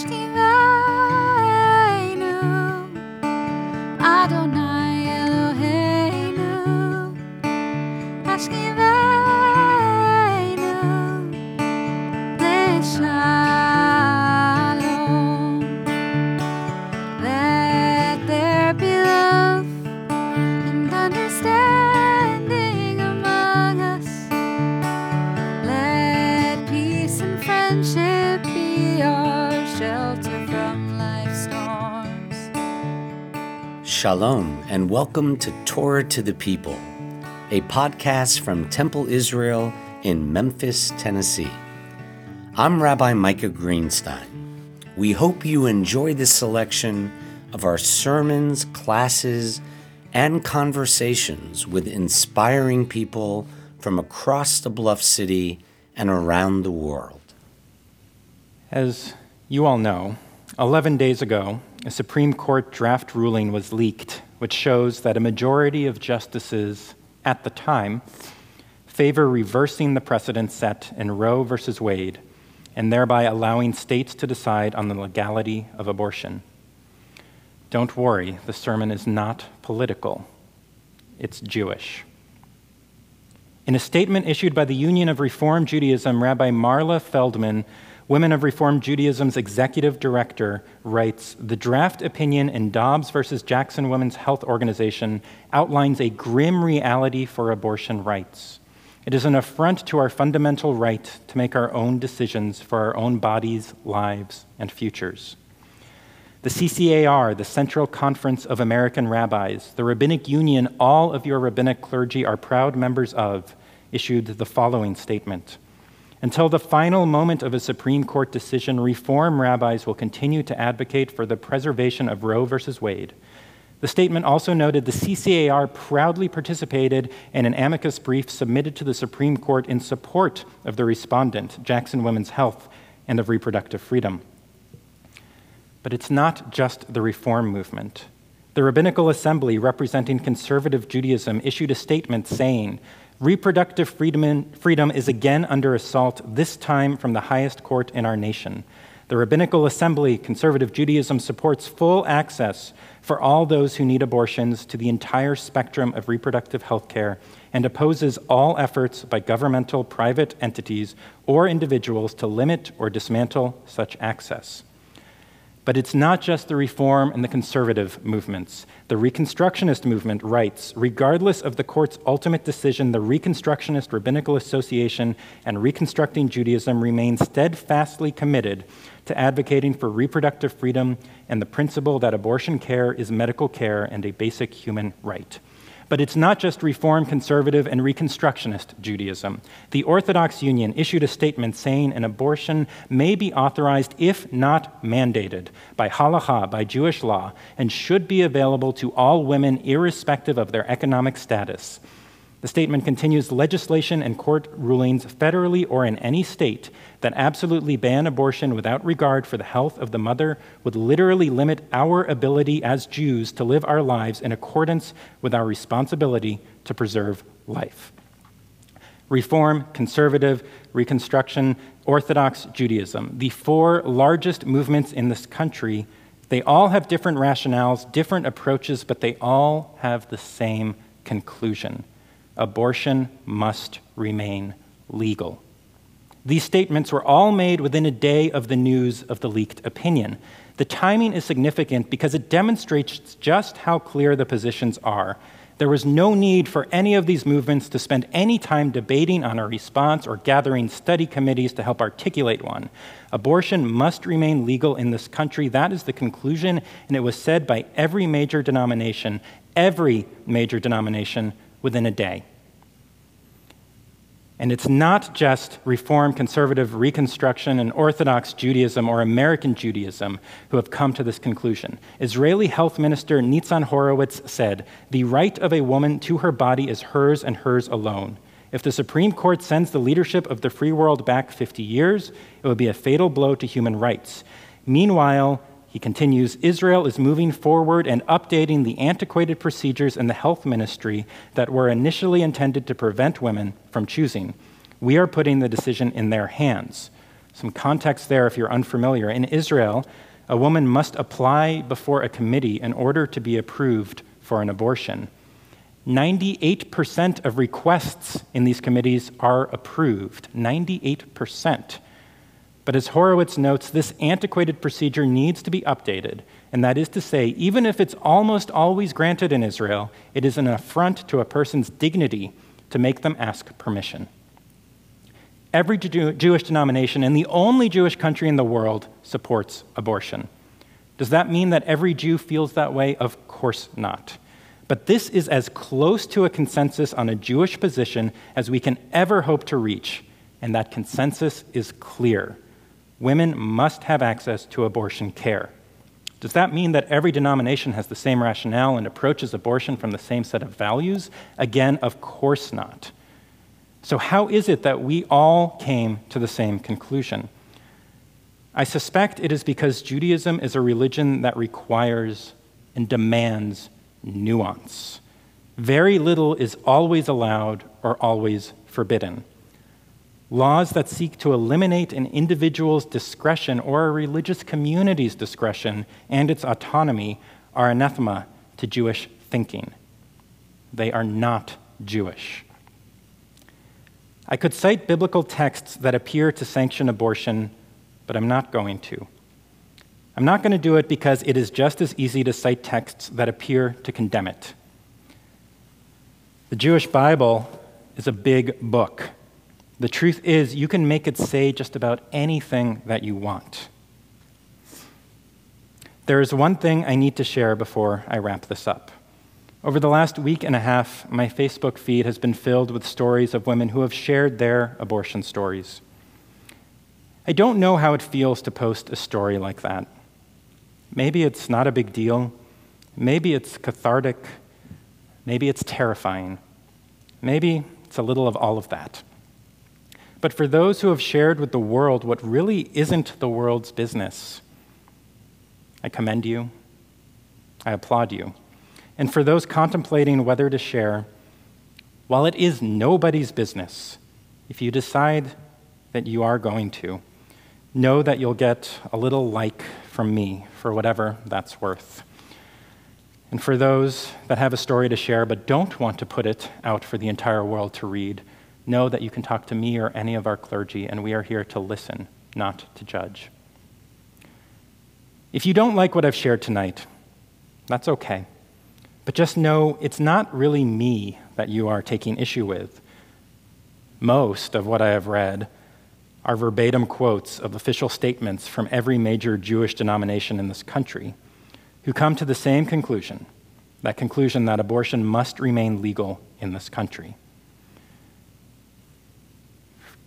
Ashkiveinu, Adonai Eloheinu. Let there be love and understanding among us. Let peace and friendship be our shelter from life's storms. Shalom, and welcome to Torah to the People, a podcast from Temple Israel in Memphis, Tennessee. I'm Rabbi Micah Greenstein. We hope you enjoy this selection of our sermons, classes, and conversations with inspiring people from across the Bluff City and around the world. As you all know, 11 days ago, a Supreme Court draft ruling was leaked, which shows that a majority of justices at the time favor reversing the precedent set in Roe v. Wade and thereby allowing states to decide on the legality of abortion. Don't worry, the sermon is not political, it's Jewish. In a statement issued by the Union of Reform Judaism, Rabbi Marla Feldman, Women of Reform Judaism's executive director, writes The draft opinion in Dobbs versus Jackson Women's Health Organization outlines a grim reality for abortion rights. It is an affront to our fundamental right to make our own decisions for our own bodies, lives, and futures. The CCAR, the Central Conference of American Rabbis, the Rabbinic Union all of your rabbinic clergy are proud members of, issued the following statement. Until the final moment of a Supreme Court decision, Reform rabbis will continue to advocate for the preservation of Roe v. Wade. The statement also noted the CCAR proudly participated in an amicus brief submitted to the Supreme Court in support of the respondent, Jackson Women's Health, and of reproductive freedom. But it's not just the reform movement. The Rabbinical Assembly, representing conservative Judaism, issued a statement saying, Reproductive freedom, freedom is again under assault, this time from the highest court in our nation. The Rabbinical Assembly, conservative Judaism, supports full access for all those who need abortions to the entire spectrum of reproductive health care and opposes all efforts by governmental, private entities, or individuals to limit or dismantle such access. But it's not just the reform and the conservative movements. The Reconstructionist movement writes regardless of the court's ultimate decision, the Reconstructionist Rabbinical Association and Reconstructing Judaism remain steadfastly committed to advocating for reproductive freedom and the principle that abortion care is medical care and a basic human right. But it's not just Reform, Conservative, and Reconstructionist Judaism. The Orthodox Union issued a statement saying an abortion may be authorized, if not mandated, by halacha, by Jewish law, and should be available to all women irrespective of their economic status. The statement continues legislation and court rulings, federally or in any state, that absolutely ban abortion without regard for the health of the mother would literally limit our ability as Jews to live our lives in accordance with our responsibility to preserve life. Reform, conservative, Reconstruction, Orthodox Judaism, the four largest movements in this country, they all have different rationales, different approaches, but they all have the same conclusion abortion must remain legal. These statements were all made within a day of the news of the leaked opinion. The timing is significant because it demonstrates just how clear the positions are. There was no need for any of these movements to spend any time debating on a response or gathering study committees to help articulate one. Abortion must remain legal in this country. That is the conclusion, and it was said by every major denomination, every major denomination within a day. And it's not just Reform, Conservative, Reconstruction, and Orthodox Judaism or American Judaism who have come to this conclusion. Israeli Health Minister Nitzan Horowitz said, The right of a woman to her body is hers and hers alone. If the Supreme Court sends the leadership of the free world back 50 years, it would be a fatal blow to human rights. Meanwhile, he continues Israel is moving forward and updating the antiquated procedures in the health ministry that were initially intended to prevent women from choosing. We are putting the decision in their hands. Some context there if you're unfamiliar. In Israel, a woman must apply before a committee in order to be approved for an abortion. 98% of requests in these committees are approved. 98%. But as Horowitz notes, this antiquated procedure needs to be updated. And that is to say, even if it's almost always granted in Israel, it is an affront to a person's dignity to make them ask permission. Every Jew- Jewish denomination and the only Jewish country in the world supports abortion. Does that mean that every Jew feels that way? Of course not. But this is as close to a consensus on a Jewish position as we can ever hope to reach, and that consensus is clear. Women must have access to abortion care. Does that mean that every denomination has the same rationale and approaches abortion from the same set of values? Again, of course not. So, how is it that we all came to the same conclusion? I suspect it is because Judaism is a religion that requires and demands nuance. Very little is always allowed or always forbidden. Laws that seek to eliminate an individual's discretion or a religious community's discretion and its autonomy are anathema to Jewish thinking. They are not Jewish. I could cite biblical texts that appear to sanction abortion, but I'm not going to. I'm not going to do it because it is just as easy to cite texts that appear to condemn it. The Jewish Bible is a big book. The truth is, you can make it say just about anything that you want. There is one thing I need to share before I wrap this up. Over the last week and a half, my Facebook feed has been filled with stories of women who have shared their abortion stories. I don't know how it feels to post a story like that. Maybe it's not a big deal. Maybe it's cathartic. Maybe it's terrifying. Maybe it's a little of all of that. But for those who have shared with the world what really isn't the world's business, I commend you. I applaud you. And for those contemplating whether to share, while it is nobody's business, if you decide that you are going to, know that you'll get a little like from me for whatever that's worth. And for those that have a story to share but don't want to put it out for the entire world to read, know that you can talk to me or any of our clergy, and we are here to listen, not to judge. If you don't like what I've shared tonight, that's okay. But just know it's not really me that you are taking issue with. Most of what I have read are verbatim quotes of official statements from every major Jewish denomination in this country who come to the same conclusion that conclusion that abortion must remain legal in this country.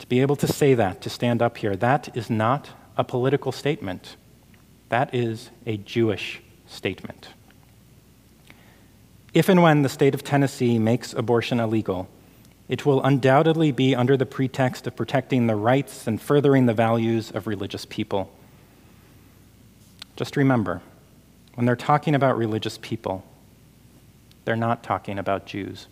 To be able to say that, to stand up here, that is not a political statement. That is a Jewish statement. If and when the state of Tennessee makes abortion illegal, it will undoubtedly be under the pretext of protecting the rights and furthering the values of religious people. Just remember, when they're talking about religious people, they're not talking about Jews.